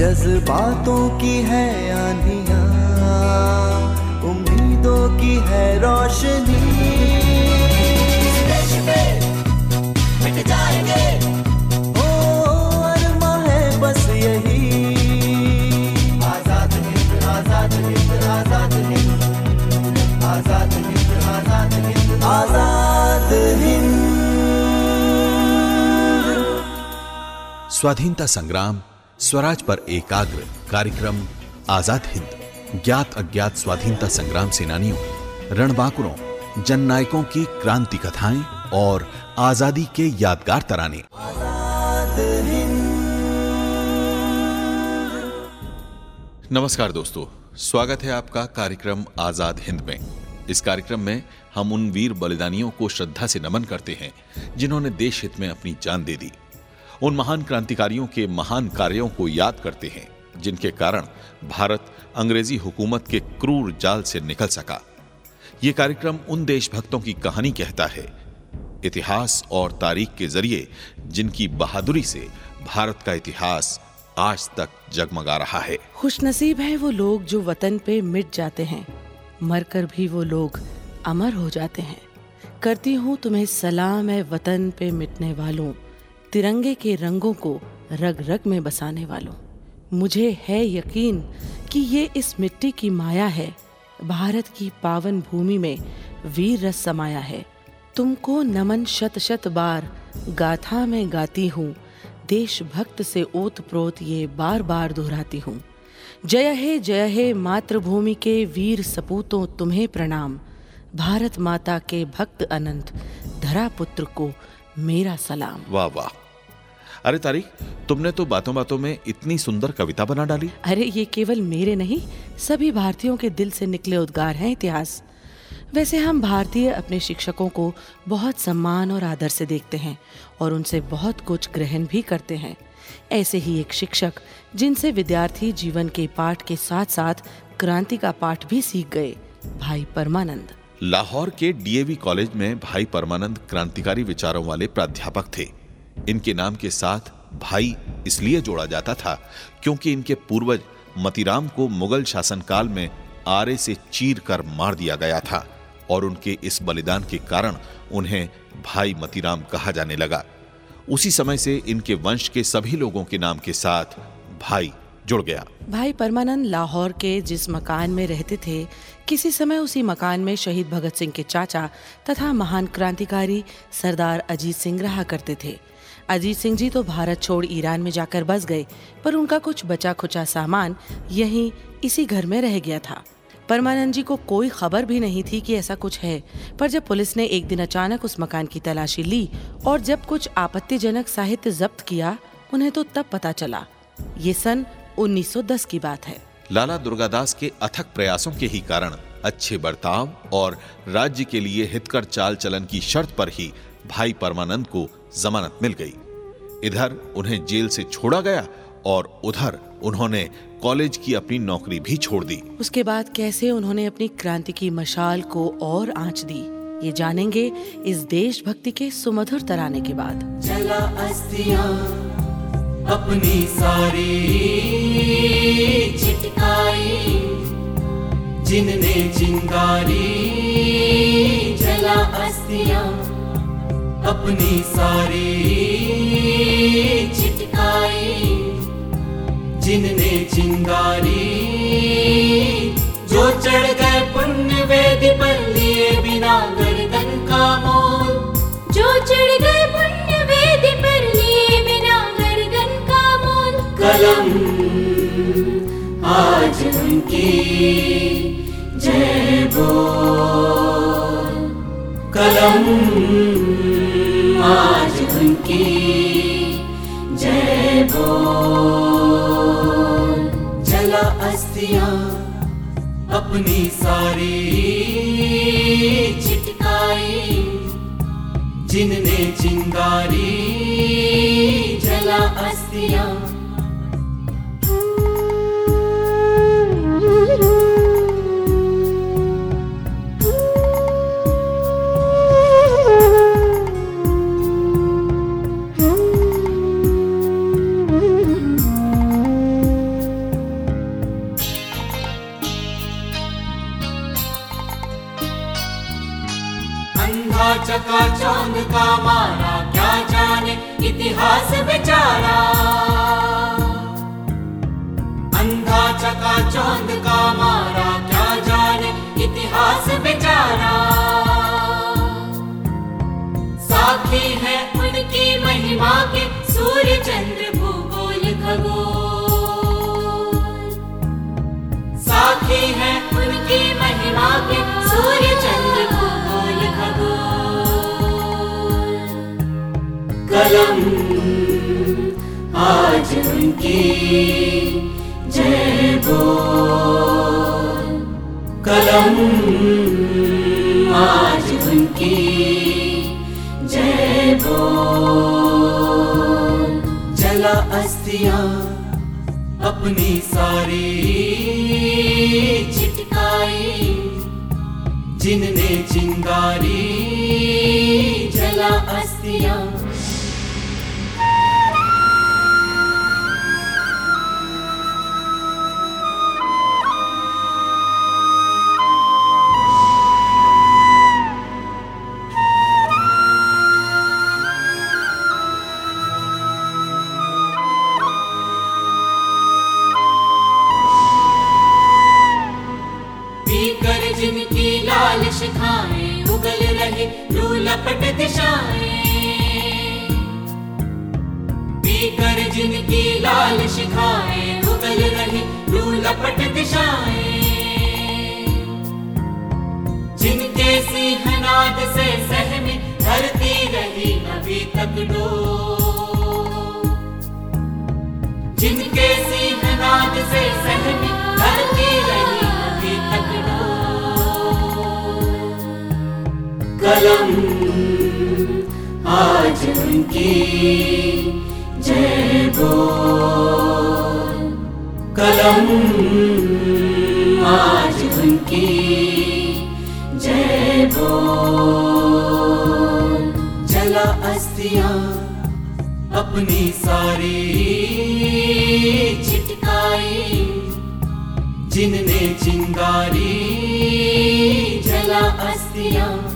जज्बातों की है आंधिया उम्मीदों की है रोशनी। मिट जाएँगे। ओ अरमा है बस यही। आज़ाद हिंद आज़ाद हिंद आज़ाद हिंद। आज़ाद हिंद आज़ाद हिंद। आज़ाद हिंद। स्वाधीनता संग्राम स्वराज पर एकाग्र कार्यक्रम, आज़ाद हिंद, ज्ञात अज्ञात स्वाधीनता संग्राम सेनानियों, रणबांकुरों, जननायकों की क्रांति कथाएँ और आज़ादी के यादगार तराने। नमस्कार दोस्तों, स्वागत है आपका कार्यक्रम आज़ाद हिंद में। इस कार्यक्रम में हम उन वीर बलिदानियों को श्रद्धा से नमन करते हैं, जिन्होंने देश हित में अपनी जान दे दी। उन महान क्रांतिकारियों के महान कार्यों को याद करते हैं, जिनके कारण भारत अंग्रेज़ी हुकूमत के क्रूर जाल से निकल सका। ये कार्यक्रम उन देशभक्तों की कहानी कहता है। इतिहास और तारीख के ज़रिए जिनकी बहादुरी से भारत का इतिहास आज तक जगमगा रहा है। खुशनसीब है वो लोग जो वतन पे मिट जाते हैं। मरकर भी वो लोग अमर हो जाते हैं। करती हूँ तुम्हें सलाम है वतन पे मिटने वालों। तिरंगे के रंगों को रग रग में बसाने वालों। मुझे है यकीन कि ये इस मिट्टी की माया है। भारत की पावन भूमि में वीर रस समाया है। तुमको नमन शत शत बार गाथा में गाती हूँ। देशभक्त से ओत प्रोत ये बार बार दोहराती हूँ। जय हे जय हे मातृभूमि के वीर सपूतों, तुम्हें प्रणाम। भारत माता के भक्त अनंत धरा पुत्र को मेरा सलाम। वाह वाह। अरे तारीख तुमने तो बातों बातों में इतनी सुंदर कविता बना डाली। अरे ये केवल मेरे नहीं सभी भारतीयों के दिल से निकले उद्गार हैं इतिहास। वैसे हम भारतीय अपने शिक्षकों को बहुत सम्मान और आदर से देखते हैं और उनसे बहुत कुछ ग्रहण भी करते हैं। ऐसे ही एक शिक्षक जिनसे विद्यार्थी जीवन के पाठ के साथ साथ क्रांति का पाठ भी सीख गए भाई परमानंद। लाहौर के डीएवी कॉलेज में भाई परमानंद क्रांतिकारी विचारों वाले प्राध्यापक थे। इनके नाम के साथ भाई इसलिए जोड़ा जाता था क्योंकि इनके पूर्वज मतीराम को मुगल शासनकाल में आरे से चीर कर मार दिया गया था और उनके इस बलिदान के कारण उन्हें भाई मतीराम कहा जाने लगा। उसी समय से इनके वंश के सभी लोगों के नाम के साथ भाई जुड़ गया। भाई परमानंद लाहौर के जिस मकान में रहते थे किसी समय उसी मकान में शहीद भगत सिंह के चाचा तथा महान क्रांतिकारी सरदार अजीत सिंह रहा करते थे। अजीत सिंह जी तो भारत छोड़ ईरान में जाकर बस गए, पर उनका कुछ बचा खुचा सामान यहीं इसी घर में रह गया था। परमानंद जी को कोई खबर भी नहीं थी कि ऐसा कुछ है, पर जब पुलिस ने एक दिन अचानक उस मकान की तलाशी ली और जब कुछ आपत्तिजनक साहित्य जब्त किया, उन्हें तो तब पता चला। ये सन 1910 की बात है। लाला दुर्गादास के अथक प्रयासों के ही कारण अच्छे बर्ताव और राज्य के लिए हितकर चाल चलन की शर्त पर ही भाई परमानंद को जमानत मिल गई। इधर उन्हें जेल से छोड़ा गया और उधर उन्होंने कॉलेज की अपनी नौकरी भी छोड़ दी। उसके बाद कैसे उन्होंने अपनी क्रांति की मशाल को और आँच दी ये जानेंगे इस देशभक्ति के सुमधुर तराने के बाद। जला अस्थियाँ अपनी सारी। चिंगारी जला अस्थियाँ अपनी सारी चिटकाई। जिनने चिंगारी जो चढ़ गए पुण्य वेद पर लिए बिना गर्दन का मोल। जो चढ़ गए पुण्य वेद पर लिए बिना गर्दन का मोल। कलम आज उनकी कलम आज उनकी जय बोल जला अस्थियाँ अपनी सारी चिटकाई। जिनने चिंगारी जला अस्थियाँ चका चौंध का मारा, क्या जाने इतिहास बेचारा। अंधा चका चौंध का मारा, क्या जाने इतिहास बेचारा। साथी है उनकी महिमा के सूर्य चंद्र भूगोल खगोल। साथी है उनकी महिमा के सूर्य चंद्र कलम। आज उनकी जय बोल। कलम। आज उनकी जय बोल। जला अस्थियाँ अपनी सारी चिटकाई। जिनने चिंगारी, जला अस्थियाँ कलम आज उनकी जय बोल जला अस्थियाँ अपनी सारी। चिटकाई जिनने चिंगारी। जला अस्थियाँ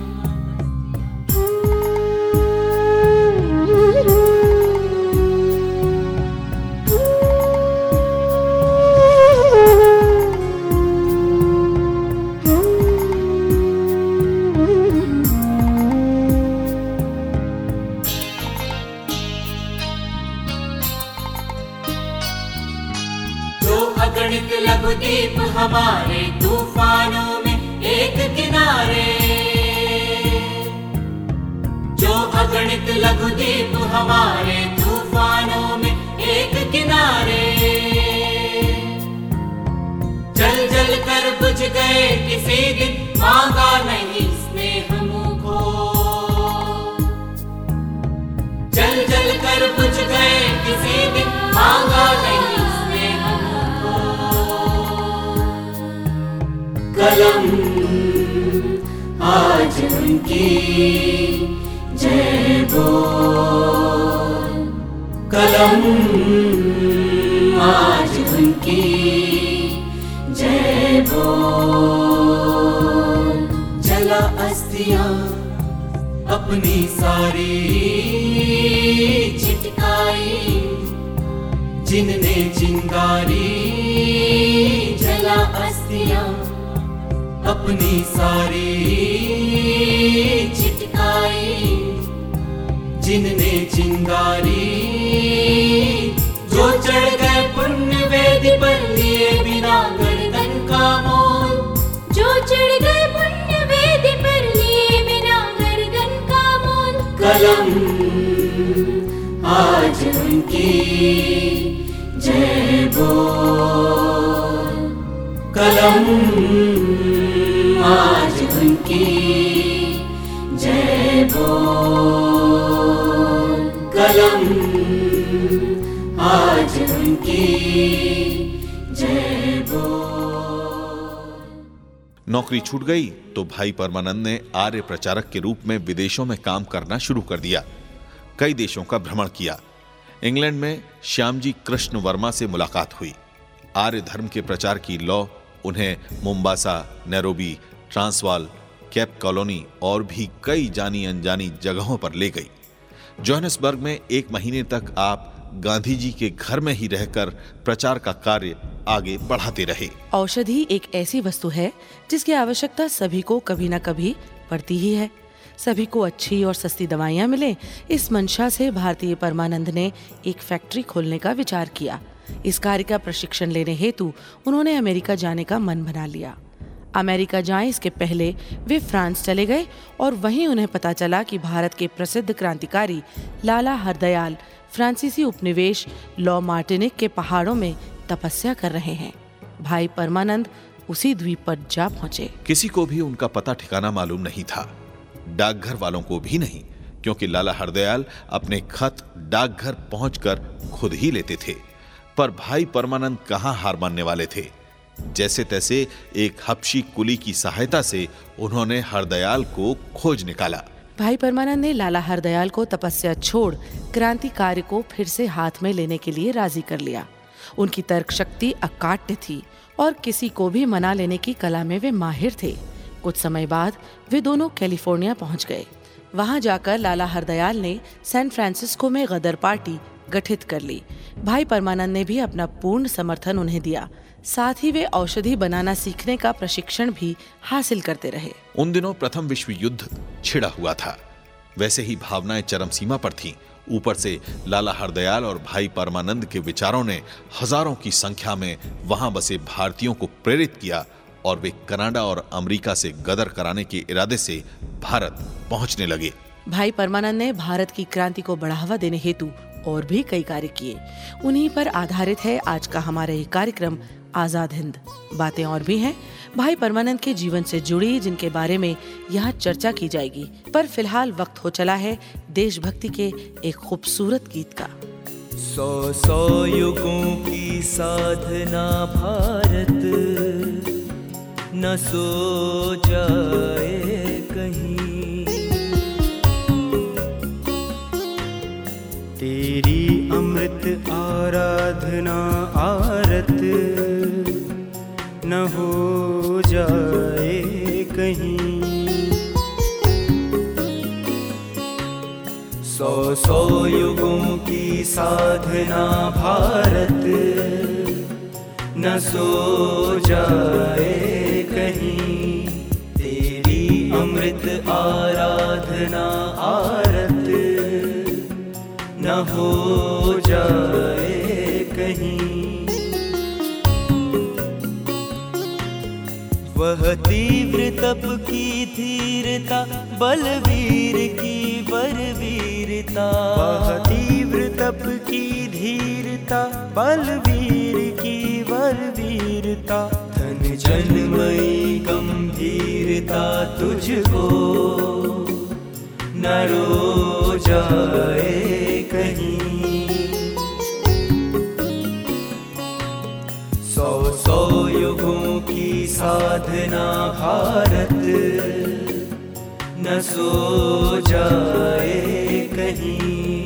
कलम। आज उनकी जय बोल। कलम। आज उनकी जय बोल। जला अस्थियाँ अपनी सारी चिटकाई। जिनने चिंगारी, जला अस्थियाँ अपनी सारी चिटकाई जिनने चिंगारी जो चढ़ गए पुण्य वेद पर लिए बिना गर्दन का मोल। जो चढ़ गए पुण्य वेद पर लिए बिना गर्दन का मोल। कलम आज उनकी जय बोल। कलम। आज उनकी जय बोल। कलम। आज उनकी जय बोल। नौकरी छूट गई तो भाई परमानंद ने आर्य प्रचारक के रूप में विदेशों में काम करना शुरू कर दिया। कई देशों का भ्रमण किया। इंग्लैंड में श्यामजी कृष्ण वर्मा से मुलाकात हुई। आर्य धर्म के प्रचार की लौ उन्हें Mombasa Nairobi, Transvaal, Cape colony और भी कई जानी अनजानी जगहों पर ले गई। जोहानिसबर्ग में एक महीने तक आप गांधी जी के घर में ही रहकर प्रचार का कार्य आगे बढ़ाते रहे। औषधि एक ऐसी वस्तु है, जिसकी आवश्यकता सभी को कभी न कभी पड़ती ही है। सभी को अच्छी और सस्ती दवाइयाँ मिले, इस मंशा से भारतीय परमानंद ने एक फैक्ट्री खोलने का विचार किया। इस कार्य का प्रशिक्षण लेने हेतु उन्होंने अमेरिका जाने का मन बना लिया। अमेरिका जाएँ इसके पहले वे फ्रांस चले गए और वहीं उन्हें पता चला कि भारत के प्रसिद्ध क्रांतिकारी लाला हरदयाल फ्रांसीसी उपनिवेश लॉ मार्टिनिक के पहाड़ों में तपस्या कर रहे हैं। भाई परमानंद उसी द्वीप पर जा पहुँचे। किसी को भी उनका पता ठिकाना मालूम नहीं था। डाकघर वालों को भी नहीं, क्योंकि लाला हरदयाल अपने खत डाकघर पहुंचकर खुद ही लेते थे। पर भाई परमानंद कहाँ हार मानने वाले थे? जैसे तैसे एक हपशी कुली की सहायता से उन्होंने हरदयाल को खोज निकाला। भाई परमानंद ने लाला हरदयाल को तपस्या छोड़ क्रांति कार्य को फिर से हाथ में लेने के लिए राज़ी कर लिया। उनकी तर्क शक्ति अकाट्य थी और किसी को भी मना लेने की कला में वे माहिर थे। कुछ समय बाद वे दोनों कैलिफ़ोर्निया पहुँच गए। वहाँ जाकर लाला हरदयाल ने सैन फ्रांसिस्को में गदर पार्टी गठित कर ली। भाई परमानंद ने भी अपना पूर्ण समर्थन उन्हें दिया। साथ ही वे औषधि बनाना सीखने का प्रशिक्षण भी हासिल करते रहे। उन दिनों प्रथम विश्व युद्ध छिड़ा हुआ था। वैसे ही भावनाएँ चरम सीमा पर थीं। ऊपर से लाला हरदयाल और भाई परमानंद के विचारों ने हज़ारों की संख्या में वहाँ बसे भारतीयों को प्रेरित किया और वे कनाडा और अमेरिका से गदर कराने के इरादे से भारत पहुँचने लगे। भाई परमानंद ने भारत की क्रांति को बढ़ावा देने हेतु और भी कई कार्य किए। उन्हीं पर आधारित है आज का हमारा ये कार्यक्रम, आज़ाद हिंद। बातें और भी हैं। भाई परमानंद के जीवन से जुड़ी, जिनके बारे में यहाँ चर्चा की जाएगी, पर फ़िलहाल वक्त हो चला है देशभक्ति के एक खूबसूरत गीत का। सौ सौ युगों की साधना भारत, न सो जाए कहीं। अमृत आराधना, आरत। न हो जाए कहीं। सौ सौ युगों की साधना भारत। न सो जाए कहीं। तेरी अमृत आराधना आरत हो जाए कहीं। वह तीव्र तप की धीरता बलवीर की बलवीरता। वह तीव्र तप की धीरता बलवीर की बलवीरता। धन जनमयी गंभीरता तुझको। न रो जाए कहीं। सौ सौ युगों की साधना भारत न सो जाए कहीं।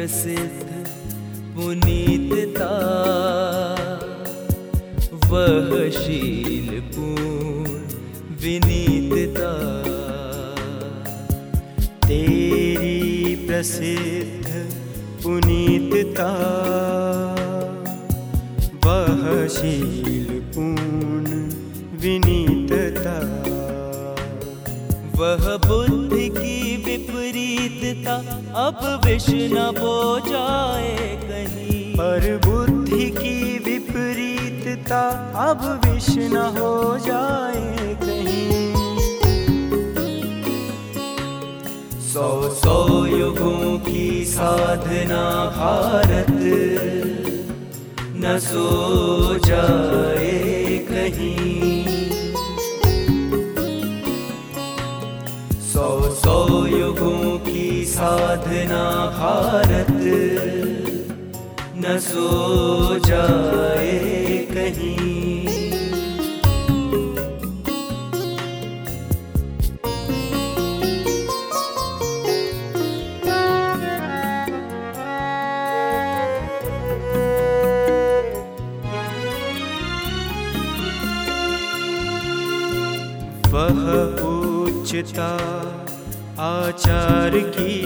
प्रसिद्ध पुनीतता वह शील पूर्ण विनीतता तेरी प्रसिद्ध पुनीतता वह शील पूर्ण विनीतता वह बुद्धि की विपरीतता अब विष न बो जाए कहीं। पर बुद्धि की विपरीतता अब विष न हो जाए कहीं। सौ सौ युगों की साधना भारत न सो जाए कहीं। साधना भारत। न सो जाए कहीं। वह उच्चता आचार की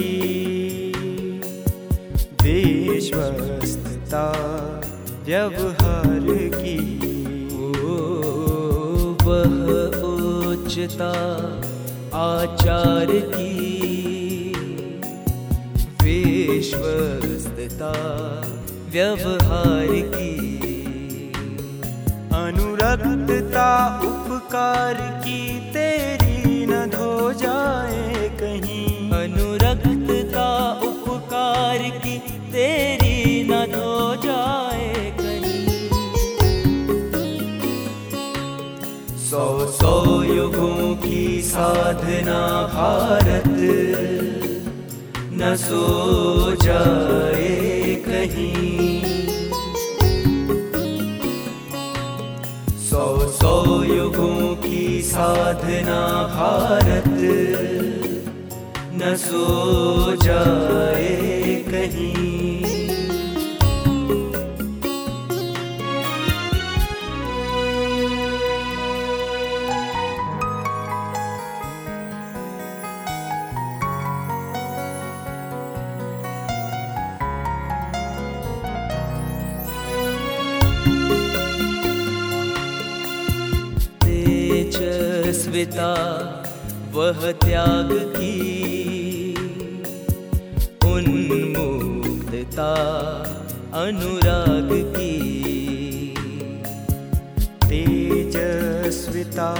विश्वस्तता व्यवहार की। ओ, वह उच्चता आचार की विश्वस्तता व्यवहार की। अनुरक्तता, उपकार की, तेरी न धो जाए उपकार की तेरी न धो जाए कहीं सौ सौ युगों की साधना भारत, न सो जाए कहीं। सौ सौ युगों की साधना भारत, न सो जाए कहीं तेजस्विता वह त्याग की उन्मुक्तता अनुराग की। तेजस्विता,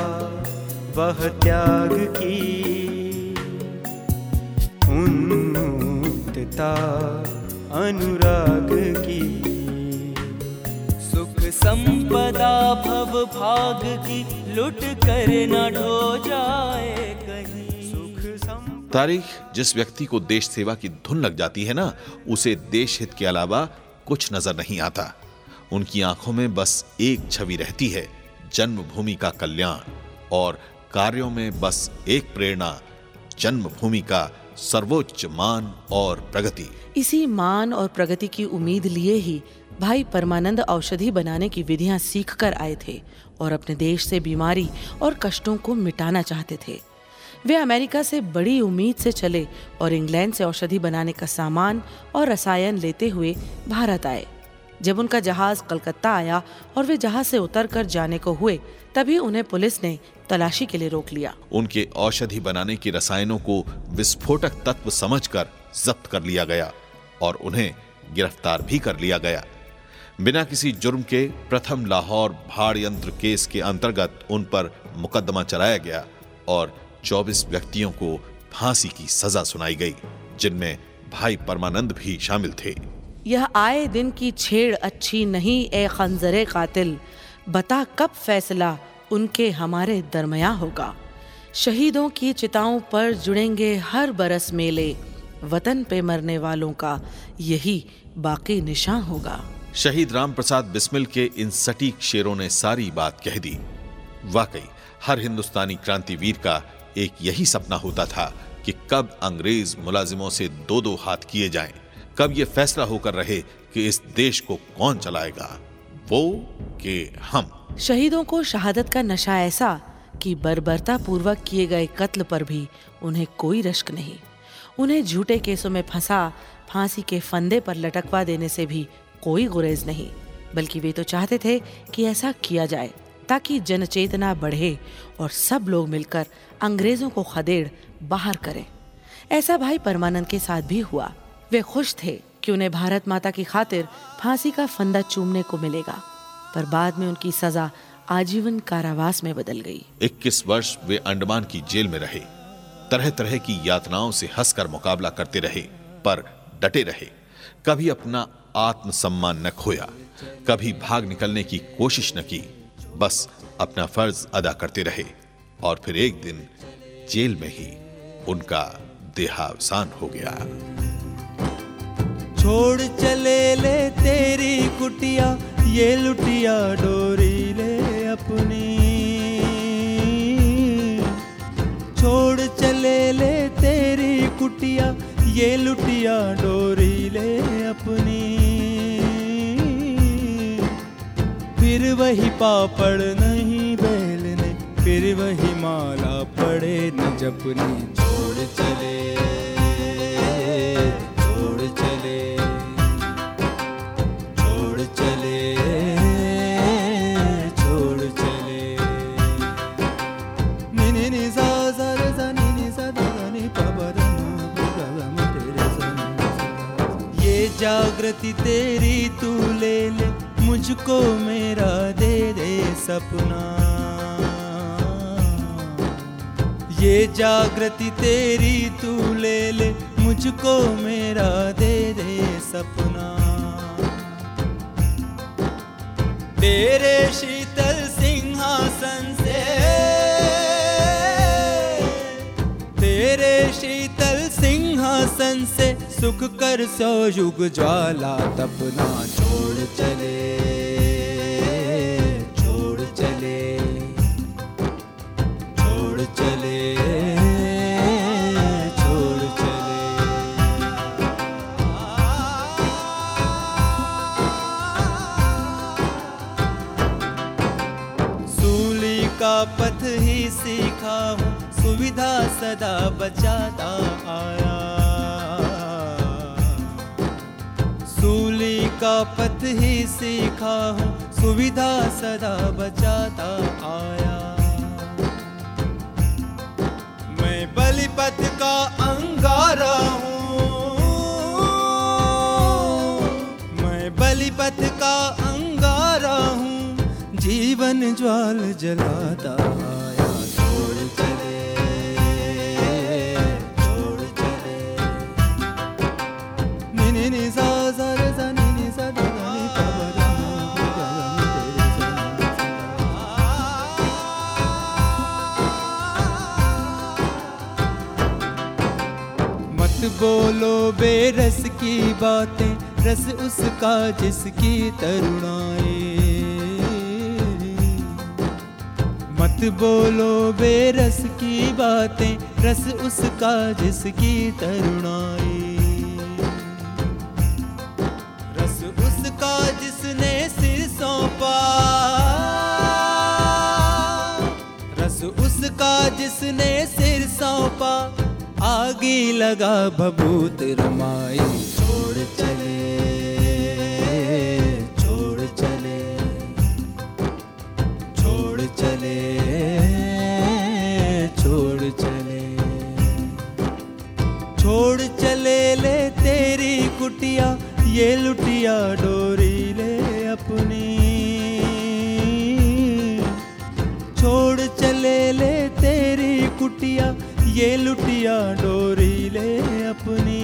वह त्याग की। उन्मुक्तता, अनुराग की। सुख संपदा, भव भाग की, लुट कर न ढो जाए। तारीख जिस व्यक्ति को देश सेवा की धुन लग जाती है ना, उसे देश हित के अलावा कुछ नज़र नहीं आता। उनकी आँखों में बस एक छवि रहती है, जन्मभूमि का कल्याण, और कार्यों में बस एक प्रेरणा, जन्मभूमि का सर्वोच्च मान और प्रगति। इसी मान और प्रगति की उम्मीद लिए ही भाई परमानंद औषधि बनाने की विधियाँ सीख कर आए थे, और अपने देश से बीमारी और कष्टों को मिटाना चाहते थे। वे अमेरिका से बड़ी उम्मीद से चले और इंग्लैंड से औषधि बनाने का सामान और रसायन लेते हुए भारत आए। जब उनका जहाज़ कलकत्ता आया और वे जहाज़ से उतर कर जाने को हुए, तभी उन्हें पुलिस ने तलाशी के लिए रोक लिया। उनके औषधि बनाने के रसायनों को विस्फोटक तत्व समझकर जब्त कर लिया गया और उन्हें गिरफ़्तार भी कर लिया गया। बिना किसी जुर्म के प्रथम लाहौर भाड़ यंत्र केस के अंतर्गत उन पर मुकदमा चलाया गया और 24 व्यक्तियों को फांसी की सजा सुनाई गई जिनमें भाई परमानंद भी शामिल थे। यह आए दिन की छेड़ अच्छी नहीं ए खंजरे कातिल। बता कब फैसला उनके हमारे दरमया होगा। शहीदों की चिताओं पर जुड़ेंगे हर बरस मेले। वतन पे मरने वालों का यही बाकी निशान होगा। शहीद राम प्रसाद बिस्मिल के इन सटीक शेरों ने सारी बात कह दी। वाकई हर हिंदुस्तानी क्रांतिवीर का एक यही सपना होता था कि कब अंग्रेज़ मुलाजिमों से दो दो हाथ किए जाएँ, कब ये फैसला होकर रहे कि इस देश को कौन चलाएगा वो कि हम। शहीदों को शहादत का नशा ऐसा कि बर्बरता पूर्वक किए गए कत्ल पर भी उन्हें कोई रश्क नहीं। उन्हें झूठे केसों में फंसा फांसी के फंदे पर लटकवा देने से भी कोई गुरेज नहीं बल्कि वे तो चाहते थे कि ऐसा किया जाए। ताकि जनचेतना बढ़े और सब लोग मिलकर अंग्रेज़ों को खदेड़ बाहर करें। ऐसा भाई परमानंद के साथ भी हुआ। वे खुश थे कि उन्हें भारत माता की खातिर फांसी का फंदा चूमने को मिलेगा, पर बाद में उनकी सजा आजीवन कारावास में बदल गई। 21 वर्ष वे अंडमान की जेल में रहे। तरह तरह की यातनाओं से हंसकर मुकाबला करते रहे, पर डटे रहे। कभी अपना आत्मसम्मान न खोया, कभी भाग निकलने की कोशिश न की। बस अपना फ़र्ज़ अदा करते रहे और फिर एक दिन जेल में ही उनका देहावसान हो गया। छोड़ चले ले तेरी कुटिया, ये लुटिया डोरी ले अपनी। छोड़ चले ले तेरी कुटिया, ये लुटिया डोरी ले अपनी। फिर वही पापड़ नहीं बेलने, फिर वही माला पड़े न जपनी छोड़ चले छोड़ चले छोड़ चले छोड़ चले नि। ये जागृति तेरी तू मुझको मेरा दे दे सपना। ये जागृति तेरी तू ले ले, मुझको मेरा दे दे सपना। तेरे शीतल सिंहासन से, तेरे शीतल सिंहासन से सुख कर सौ युग ज्वाला तपना छोड़ चले छोड़ चले छोड़ चले छोड़ चले। सूली का पथ ही सीखा हूँ, सुविधा सदा बचाता आया। सूली का पथ ही सीखा हूँ। सुविधा सदा बचाता आया। मैं बलिपथ का अंगारा हूँ। मैं बलिपथ का अंगारा हूँ। जीवन ज्वाल जलाता बोलो, बेरस की बातें, रस उसका जिसकी तरुणाई मत बोलो, बेरस की बातें, रस उसका जिसकी तरुणाई रस उसका जिसने सिर सौंपा। रस उसका जिसने सिर सौंपा। आगे लगा भभूत रमाई। छोड़ चले छोड़ चले छोड़ चले छोड़ चले। छोड़ चले ले तेरी कुटिया, ये लुटिया डोरी ले अपनी। छोड़ चले ले तेरी कुटिया ये लुटिया डोरी ले अपनी।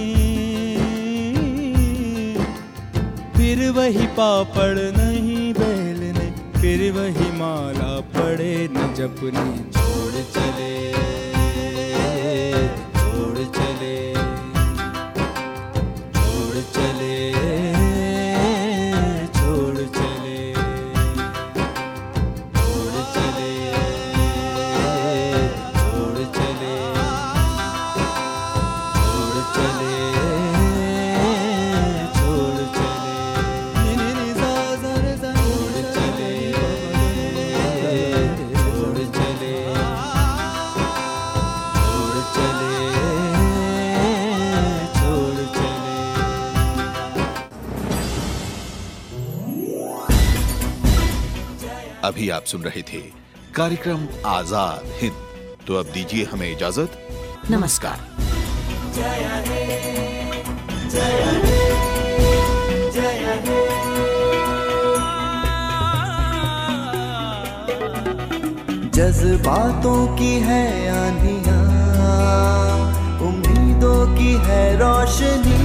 फिर वही पापड़ नहीं बेलने, फिर वही माला पड़े न जपनी, छोड़ चले। अभी आप सुन रहे थे कार्यक्रम आज़ाद हिंद। तो अब दीजिए हमें इजाज़त। नमस्कार। जज्बातों की है आंधियाँ उम्मीदों की है रोशनी।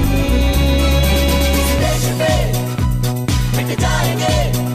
जाएँगे।